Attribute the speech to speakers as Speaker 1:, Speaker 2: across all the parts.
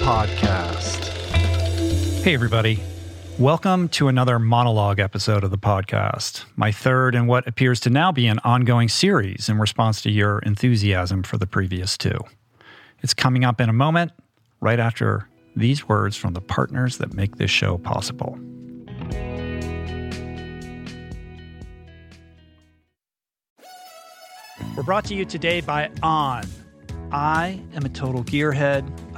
Speaker 1: podcast. Hey, everybody. Welcome to another monologue episode of the podcast, my third and what appears to now be an ongoing series in response to your enthusiasm for the previous two. It's coming up in a moment, right after these words from the partners that make this show possible. We're brought to you today by On. I am a total gearhead.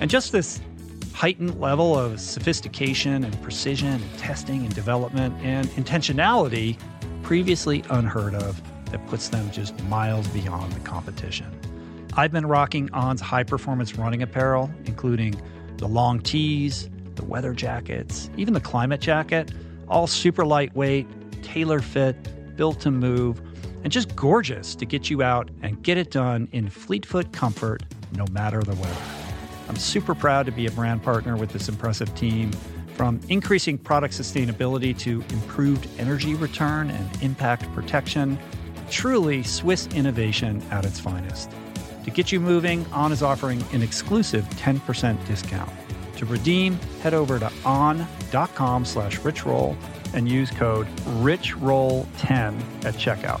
Speaker 1: and just this heightened level of sophistication and precision and testing and development and intentionality previously unheard of that puts them just miles beyond the competition. I've been rocking On's high performance running apparel, including the long tees, the weather jackets, even the climate jacket, all super lightweight, tailor fit, built to move, and just gorgeous to get you out and get it done in fleet-foot comfort no matter the weather. I'm super proud to be a brand partner with this impressive team. From increasing product sustainability to improved energy return and impact protection, truly Swiss innovation at its finest. To get you moving, On is offering an exclusive 10% discount. To redeem, head over to on.com slash richroll and use code RICHROLL10 at checkout.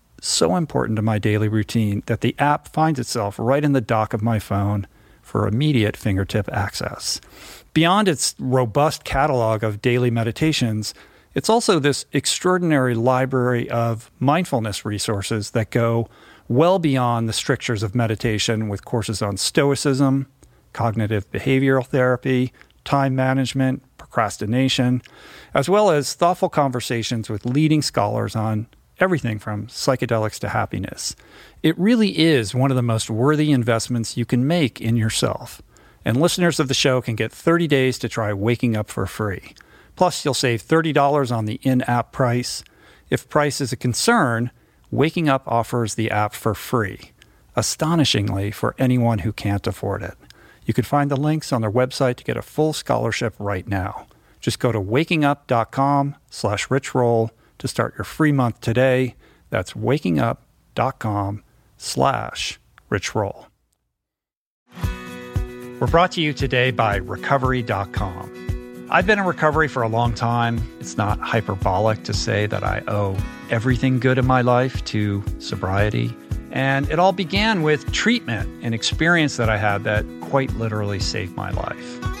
Speaker 1: so important to my daily routine that the app finds itself right in the dock of my phone for immediate fingertip access. Beyond its robust catalog of daily meditations, it's also this extraordinary library of mindfulness resources that go well beyond the strictures of meditation with courses on stoicism, cognitive behavioral therapy, time management, procrastination, as well as thoughtful conversations with leading scholars on everything from psychedelics to happiness. It really is one of the most worthy investments you can make in yourself. And listeners of the show can get 30 days to try Waking Up for free. Plus, you'll save $30 on the in app price. If price is a concern, Waking Up offers the app for free, astonishingly for anyone who can't afford it. You can find the links on their website to get a full scholarship right now. Just go to wakingup.com slash richroll to start your free month today. That's wakingup.com slash richroll. We're brought to you today by recovery.com. I've been in recovery for a long time. It's not hyperbolic to say that I owe everything good in my life to sobriety. And it all began with treatment, an experience that I had that quite literally saved my life.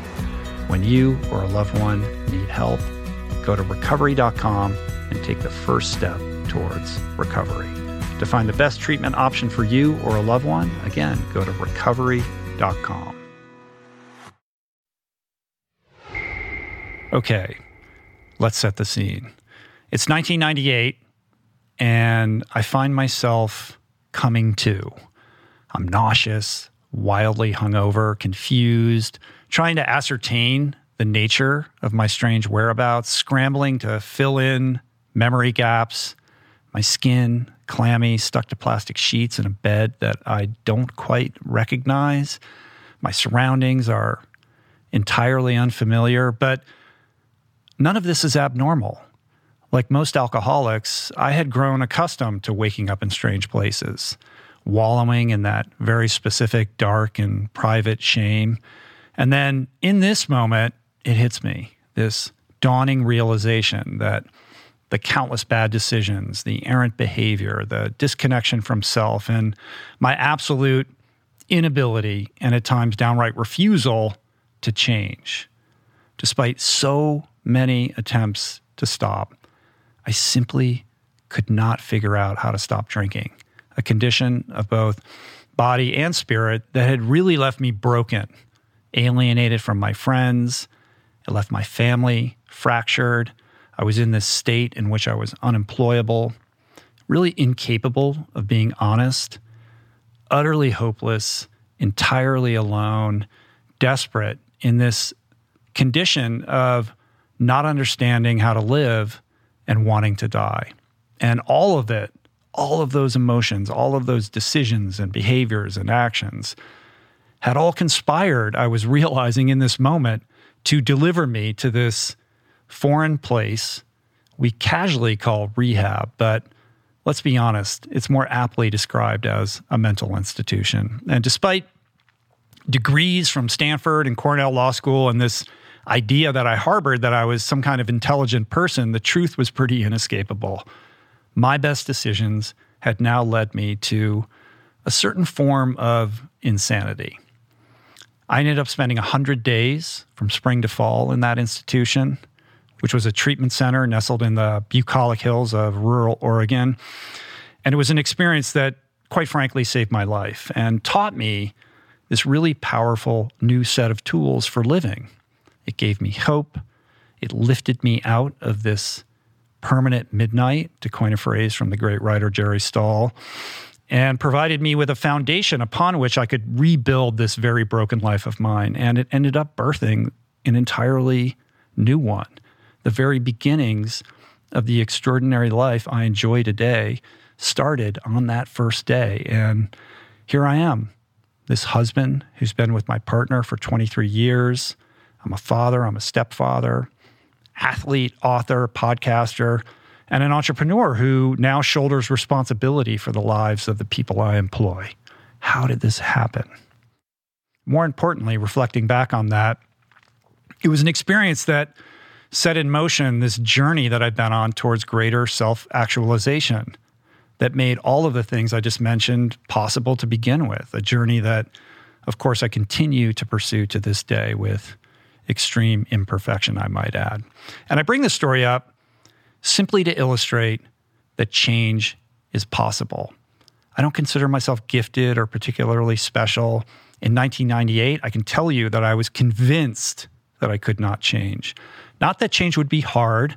Speaker 1: When you or a loved one need help, go to recovery.com and take the first step towards recovery. To find the best treatment option for you or a loved one, again, go to recovery.com. Okay, let's set the scene. It's 1998, and I find myself coming to. I'm nauseous, wildly hungover, confused, trying to ascertain the nature of my strange whereabouts, scrambling to fill in memory gaps, my skin clammy, stuck to plastic sheets in a bed that I don't quite recognize. My surroundings are entirely unfamiliar, but none of this is abnormal. Like most alcoholics, I had grown accustomed to waking up in strange places, wallowing in that very specific, dark, and private shame. And then in this moment, it hits me this dawning realization that the countless bad decisions, the errant behavior, the disconnection from self, and my absolute inability and at times downright refusal to change. Despite so many attempts to stop, I simply could not figure out how to stop drinking, a condition of both body and spirit that had really left me broken, alienated from my friends. It left my family fractured. I was in this state in which I was unemployable, really incapable of being honest, utterly hopeless, entirely alone, desperate in this condition of not understanding how to live and wanting to die. And all of it, all of those emotions, all of those decisions and behaviors and actions had all conspired, I was realizing in this moment, to deliver me to this foreign place we casually call rehab, but let's be honest, it's more aptly described as a mental institution. And despite degrees from Stanford and Cornell Law School and this idea that I harbored that I was some kind of intelligent person, the truth was pretty inescapable. My best decisions had now led me to a certain form of insanity. I ended up spending 100 days from spring to fall in that institution, which was a treatment center nestled in the bucolic hills of rural Oregon. And it was an experience that, quite frankly, saved my life and taught me this really powerful new set of tools for living it gave me hope. It lifted me out of this permanent midnight, to coin a phrase from the great writer Jerry Stahl, and provided me with a foundation upon which I could rebuild this very broken life of mine. And it ended up birthing an entirely new one. The very beginnings of the extraordinary life I enjoy today started on that first day. And here I am, this husband who's been with my partner for 23 years I'm a father, I'm a stepfather, athlete, author, podcaster, and an entrepreneur who now shoulders responsibility for the lives of the people I employ. How did this happen? More importantly, reflecting back on that, it was an experience that set in motion this journey that I've been on towards greater self actualization that made all of the things I just mentioned possible to begin with. A journey that, of course, I continue to pursue to this day with extreme imperfection, I might add. And I bring this story up simply to illustrate that change is possible. I don't consider myself gifted or particularly special. In 1998, I can tell you that I was convinced that I could not change. Not that change would be hard,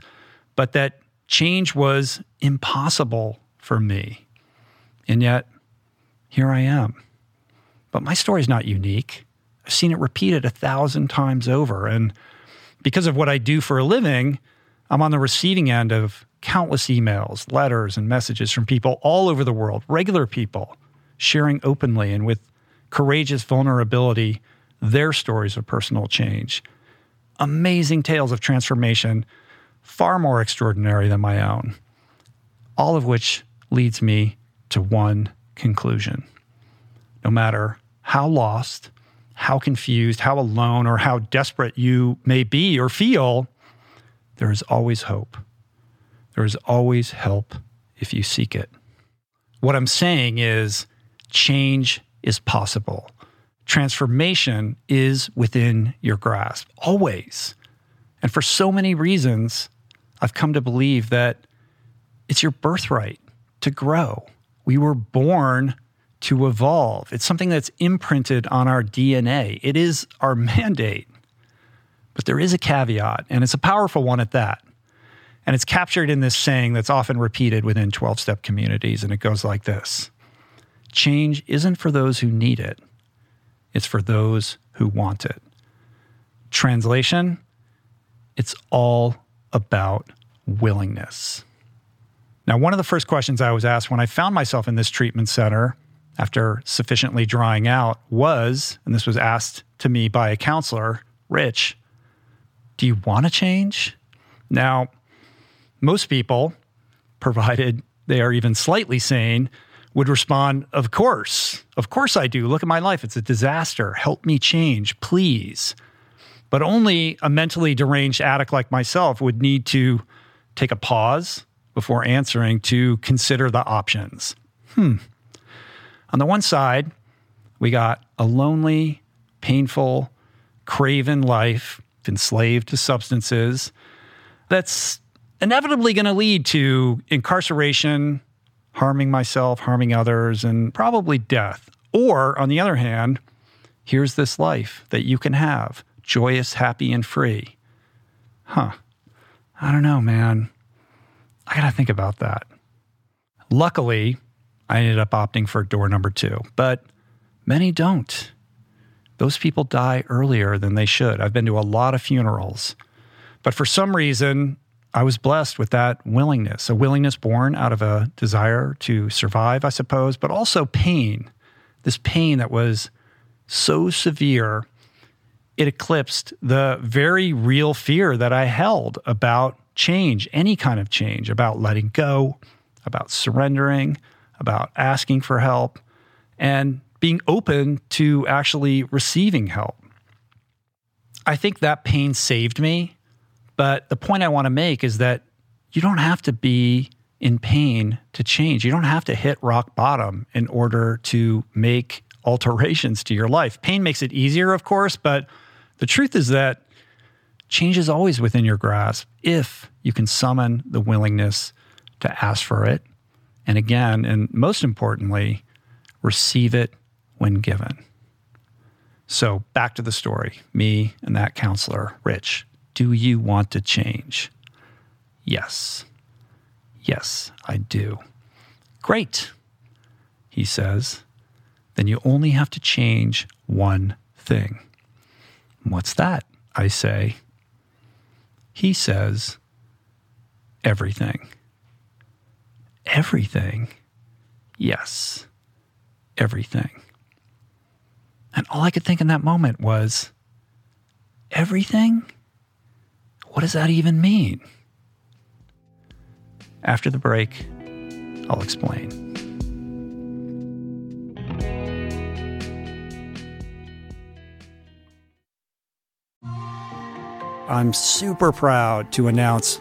Speaker 1: but that change was impossible for me. And yet, here I am. But my story is not unique. I've seen it repeated a thousand times over. And because of what I do for a living, I'm on the receiving end of countless emails, letters, and messages from people all over the world, regular people, sharing openly and with courageous vulnerability their stories of personal change. Amazing tales of transformation, far more extraordinary than my own. All of which leads me to one conclusion. No matter how lost, how confused, how alone, or how desperate you may be or feel, there is always hope. There is always help if you seek it. What I'm saying is change is possible. Transformation is within your grasp, always. And for so many reasons, I've come to believe that it's your birthright to grow. We were born to evolve. It's something that's imprinted on our DNA. It is our mandate. But there is a caveat, and it's a powerful one at that. And it's captured in this saying that's often repeated within 12 step communities. And it goes like this Change isn't for those who need it, it's for those who want it. Translation It's all about willingness. Now, one of the first questions I was asked when I found myself in this treatment center after sufficiently drying out was, and this was asked to me by a counselor, Rich, do you want to change? Now, most people, provided they are even slightly sane, would respond, Of course. Of course I do. Look at my life. It's a disaster. Help me change, please. But only a mentally deranged addict like myself would need to take a pause before answering to consider the options. Hmm. On the one side, we got a lonely, painful, craven life, enslaved to substances, that's inevitably going to lead to incarceration, harming myself, harming others, and probably death. Or, on the other hand, here's this life that you can have joyous, happy, and free. Huh. I don't know, man. I got to think about that. Luckily, I ended up opting for door number two, but many don't. Those people die earlier than they should. I've been to a lot of funerals, but for some reason, I was blessed with that willingness, a willingness born out of a desire to survive, I suppose, but also pain. This pain that was so severe, it eclipsed the very real fear that I held about change, any kind of change, about letting go, about surrendering, about asking for help, and being open to actually receiving help. I think that pain saved me. But the point I want to make is that you don't have to be in pain to change. You don't have to hit rock bottom in order to make alterations to your life. Pain makes it easier, of course, but the truth is that change is always within your grasp if you can summon the willingness to ask for it. And again, and most importantly, receive it when given. So back to the story me and that counselor, Rich. Do you want to change? Yes. Yes, I do. Great, he says. Then you only have to change one thing. What's that? I say. He says, everything. Everything? Yes, everything. And all I could think in that moment was, everything? What does that even mean? After the break, I'll explain. I'm super proud to announce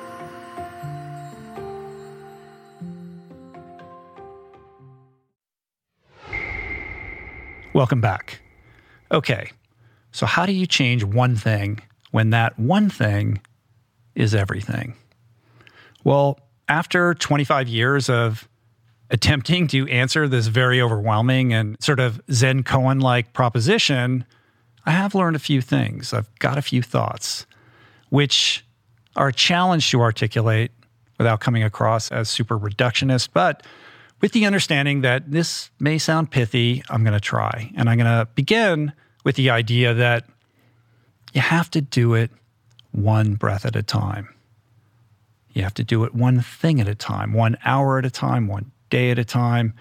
Speaker 1: Welcome back. Okay, so how do you change one thing when that one thing is everything? Well, after 25 years of attempting to answer this very overwhelming and sort of Zen koan like proposition, I have learned a few things. I've got a few thoughts, which are a challenge to articulate without coming across as super reductionist, but with the understanding that this may sound pithy, I'm going to try. And I'm going to begin with the idea that you have to do it one breath at a time. You have to do it one thing at a time, one hour at a time, one day at a time.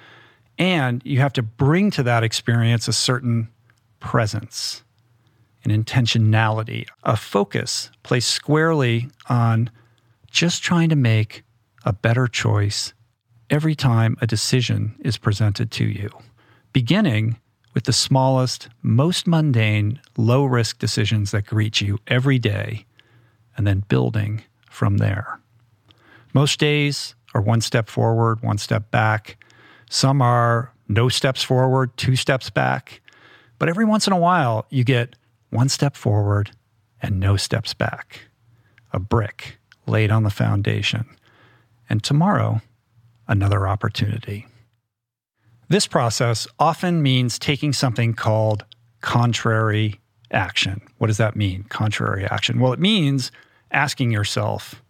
Speaker 1: And you have to bring to that experience a certain presence, an intentionality, a focus placed squarely on just trying to make a better choice every time a decision is presented to you, beginning with the smallest, most mundane, low risk decisions that greet you every day, and then building from there. Most days are one step forward, one step back. Some are no steps forward, two steps back. But every once in a while, you get one step forward and no steps back. A brick laid on the foundation. And tomorrow, another opportunity. This process often means taking something called contrary action. What does that mean, contrary action? Well, it means asking yourself,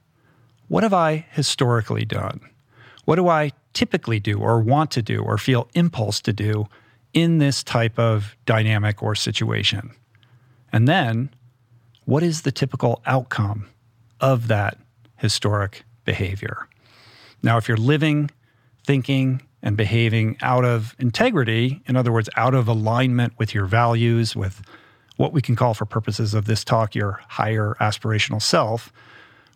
Speaker 1: what have I historically done? What do I typically do or want to do or feel impulse to do in this type of dynamic or situation? And then, what is the typical outcome of that historic behavior? Now, if you're living, thinking, and behaving out of integrity, in other words, out of alignment with your values, with what we can call, for purposes of this talk, your higher aspirational self,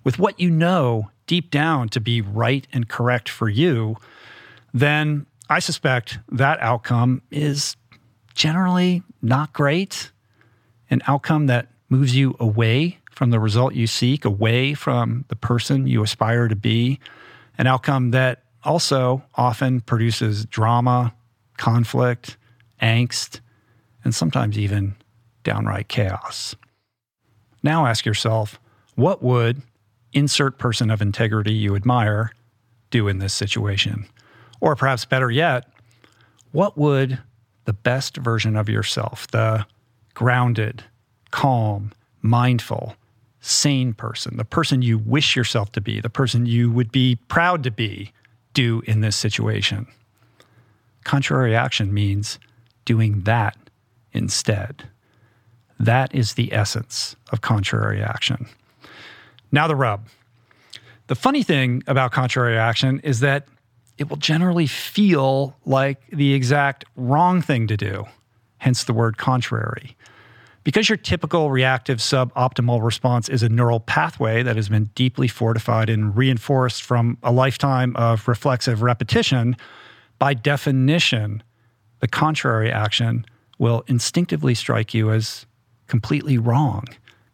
Speaker 1: with what you know deep down to be right and correct for you, then I suspect that outcome is generally not great. An outcome that moves you away from the result you seek, away from the person you aspire to be, an outcome that also often produces drama, conflict, angst, and sometimes even downright chaos. Now ask yourself what would insert person of integrity you admire do in this situation? Or perhaps better yet, what would the best version of yourself, the grounded, calm, mindful, sane person, the person you wish yourself to be, the person you would be proud to be, do in this situation? Contrary action means doing that instead. That is the essence of contrary action. Now, the rub. The funny thing about contrary action is that it will generally feel like the exact wrong thing to do, hence the word contrary. Because your typical reactive suboptimal response is a neural pathway that has been deeply fortified and reinforced from a lifetime of reflexive repetition, by definition, the contrary action will instinctively strike you as completely wrong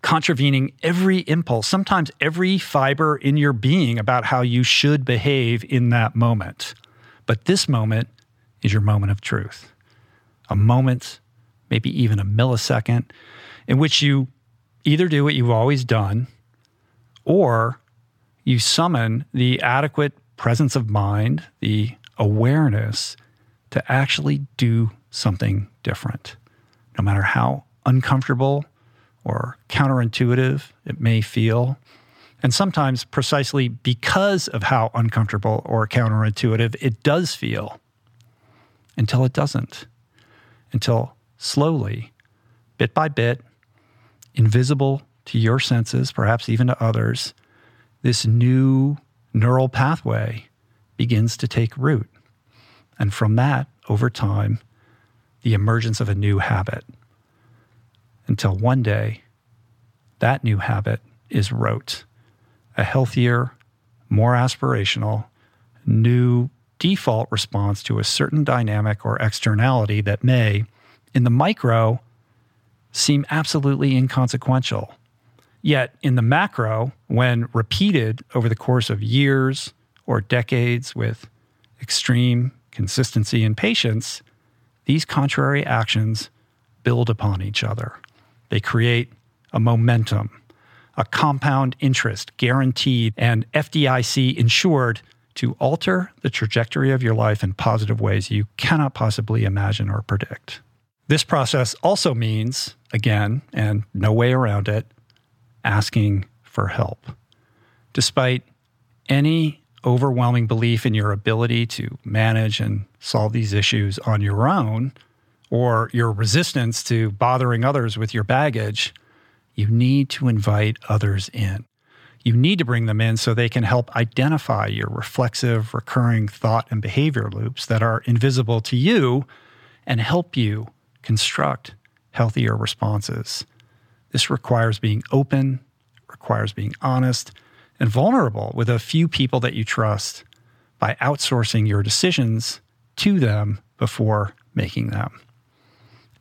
Speaker 1: contravening every impulse, sometimes every fiber in your being about how you should behave in that moment. But this moment is your moment of truth. A moment, maybe even a millisecond, in which you either do what you've always done or you summon the adequate presence of mind, the awareness to actually do something different, no matter how uncomfortable or counterintuitive it may feel. And sometimes, precisely because of how uncomfortable or counterintuitive it does feel, until it doesn't, until slowly, bit by bit, invisible to your senses, perhaps even to others, this new neural pathway begins to take root. And from that, over time, the emergence of a new habit until one day that new habit is rote, a healthier, more aspirational, new default response to a certain dynamic or externality that may, in the micro, seem absolutely inconsequential. Yet in the macro, when repeated over the course of years or decades with extreme consistency and patience, these contrary actions build upon each other. They create a momentum, a compound interest guaranteed and FDIC insured to alter the trajectory of your life in positive ways you cannot possibly imagine or predict. This process also means, again, and no way around it, asking for help. Despite any overwhelming belief in your ability to manage and solve these issues on your own, or your resistance to bothering others with your baggage, you need to invite others in. You need to bring them in so they can help identify your reflexive, recurring thought and behavior loops that are invisible to you and help you construct healthier responses. This requires being open, requires being honest, and vulnerable with a few people that you trust by outsourcing your decisions to them before making them.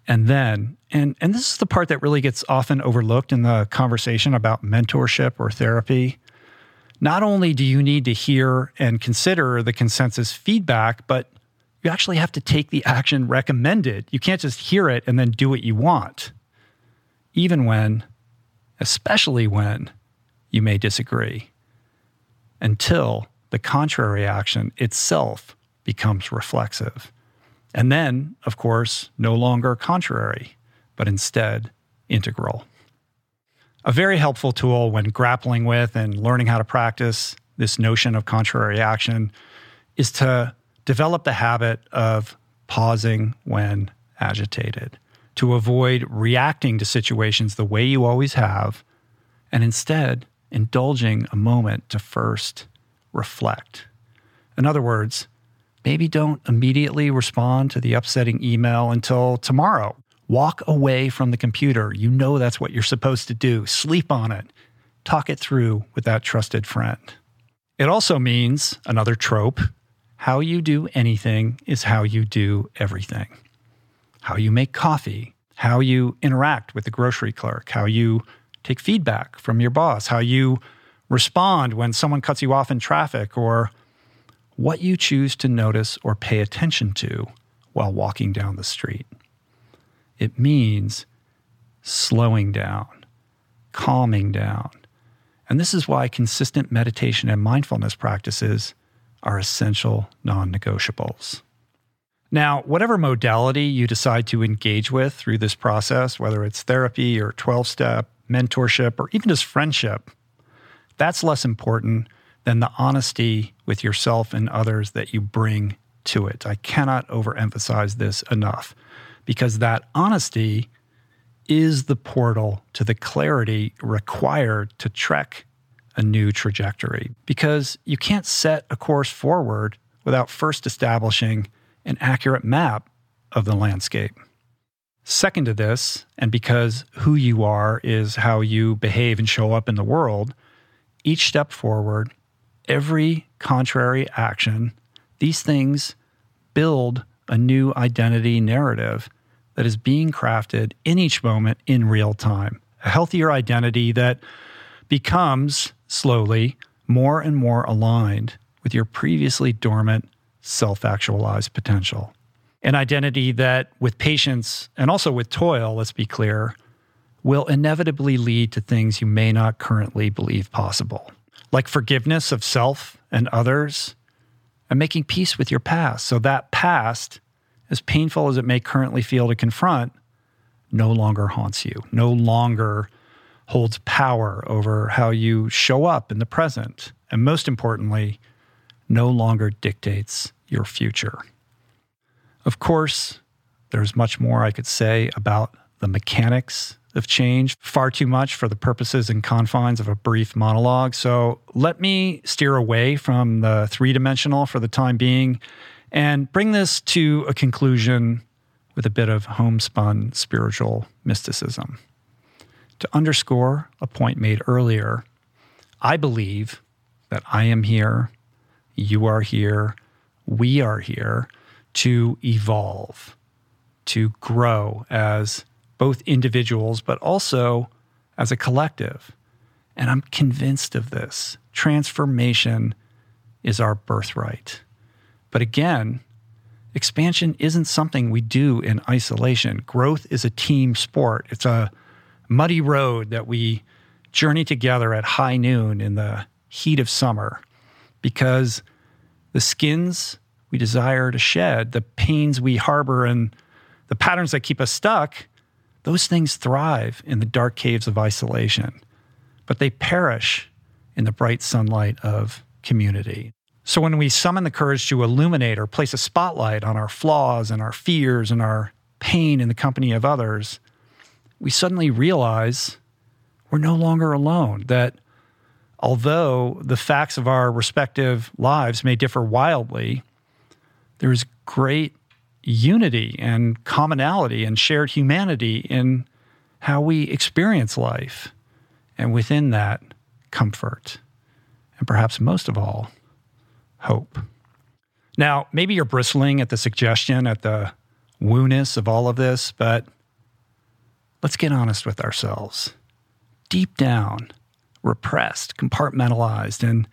Speaker 1: And then, and, and this is the part that really gets often overlooked in the conversation about mentorship or therapy. Not only do you need to hear and consider the consensus feedback, but you actually have to take the action recommended. You can't just hear it and then do what you want, even when, especially when, you may disagree, until the contrary action itself becomes reflexive. And then, of course, no longer contrary, but instead integral. A very helpful tool when grappling with and learning how to practice this notion of contrary action is to develop the habit of pausing when agitated, to avoid reacting to situations the way you always have, and instead indulging a moment to first reflect. In other words, maybe don't immediately respond to the upsetting email until tomorrow. Walk away from the computer. You know that's what you're supposed to do. Sleep on it. Talk it through with that trusted friend. It also means another trope how you do anything is how you do everything. How you make coffee, how you interact with the grocery clerk, how you take feedback from your boss, how you respond when someone cuts you off in traffic, or what you choose to notice or pay attention to while walking down the street. It means slowing down, calming down. And this is why consistent meditation and mindfulness practices are essential non negotiables. Now, whatever modality you decide to engage with through this process, whether it's therapy or 12 step, mentorship, or even just friendship, that's less important than the honesty with yourself and others that you bring to it. I cannot overemphasize this enough because that honesty is the portal to the clarity required to trek a new trajectory. Because you can't set a course forward without first establishing an accurate map of the landscape. Second to this, and because who you are is how you behave and show up in the world, each step forward, every contrary action, these things build a new identity narrative that is being crafted in each moment in real time. A healthier identity that becomes slowly more and more aligned with your previously dormant self actualized potential. An identity that, with patience and also with toil, let's be clear, will inevitably lead to things you may not currently believe possible, like forgiveness of self and others, and making peace with your past. So that past, as painful as it may currently feel to confront, no longer haunts you, no longer holds power over how you show up in the present, and most importantly, no longer dictates your future. Of course, there's much more I could say about the mechanics of change, far too much for the purposes and confines of a brief monologue. So let me steer away from the three dimensional for the time being and bring this to a conclusion with a bit of homespun spiritual mysticism. To underscore a point made earlier, I believe that I am here, you are here, we are here to evolve, to grow as both individuals, but also as a collective. And I'm convinced of this. Transformation is our birthright. But again, expansion isn't something we do in isolation. Growth is a team sport, it's a muddy road that we journey together at high noon in the heat of summer because the skins we desire to shed, the pains we harbor, and the patterns that keep us stuck, those things thrive in the dark caves of isolation, but they perish in the bright sunlight of community. So when we summon the courage to illuminate or place a spotlight on our flaws and our fears and our pain in the company of others, we suddenly realize we're no longer alone, that although the facts of our respective lives may differ wildly, there's great unity and commonality and shared humanity in how we experience life. And within that, comfort. And perhaps most of all, hope. Now, maybe you're bristling at the suggestion, at the woo-ness of all of this, but let's get honest with ourselves. Deep down, repressed, compartmentalized, and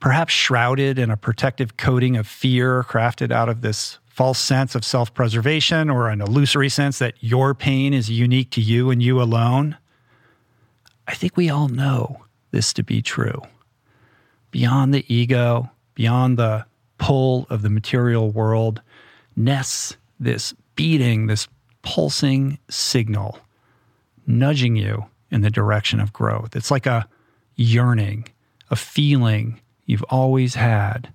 Speaker 1: perhaps shrouded in a protective coating of fear crafted out of this false sense of self preservation or an illusory sense that your pain is unique to you and you alone. I think we all know this to be true. Beyond the ego, beyond the pull of the material world, nests this beating, this pulsing signal, nudging you in the direction of growth. It's like a yearning, a feeling you've always had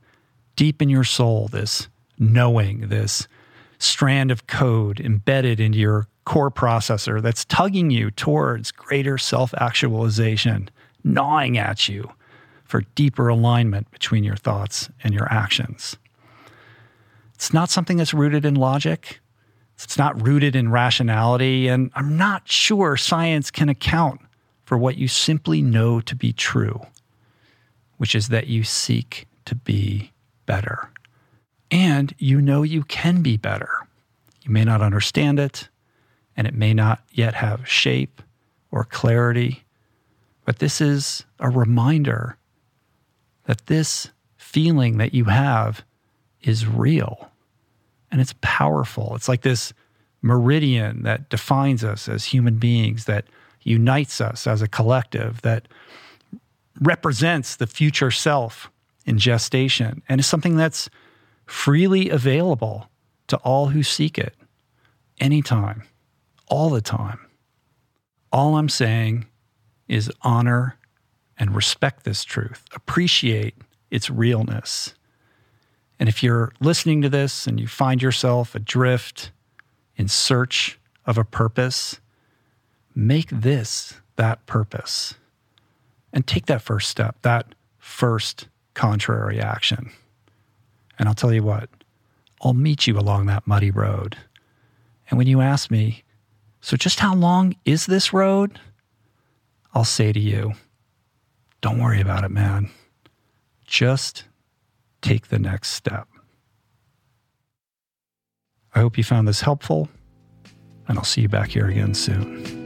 Speaker 1: deep in your soul, this knowing, this strand of code embedded into your core processor that's tugging you towards greater self actualization, gnawing at you for deeper alignment between your thoughts and your actions. It's not something that's rooted in logic. It's not rooted in rationality. And I'm not sure science can account for what you simply know to be true, which is that you seek to be better. And you know you can be better. You may not understand it, and it may not yet have shape or clarity, but this is a reminder that this feeling that you have is real and it's powerful. It's like this meridian that defines us as human beings, that unites us as a collective that represents the future self in gestation and is something that's freely available to all who seek it anytime, all the time. All I'm saying is honor and respect this truth, appreciate its realness. And if you're listening to this and you find yourself adrift in search of a purpose, make this that purpose and take that first step, that first contrary action. And I'll tell you what, I'll meet you along that muddy road. And when you ask me, so just how long is this road? I'll say to you, don't worry about it, man. Just take the next step. I hope you found this helpful, and I'll see you back here again soon.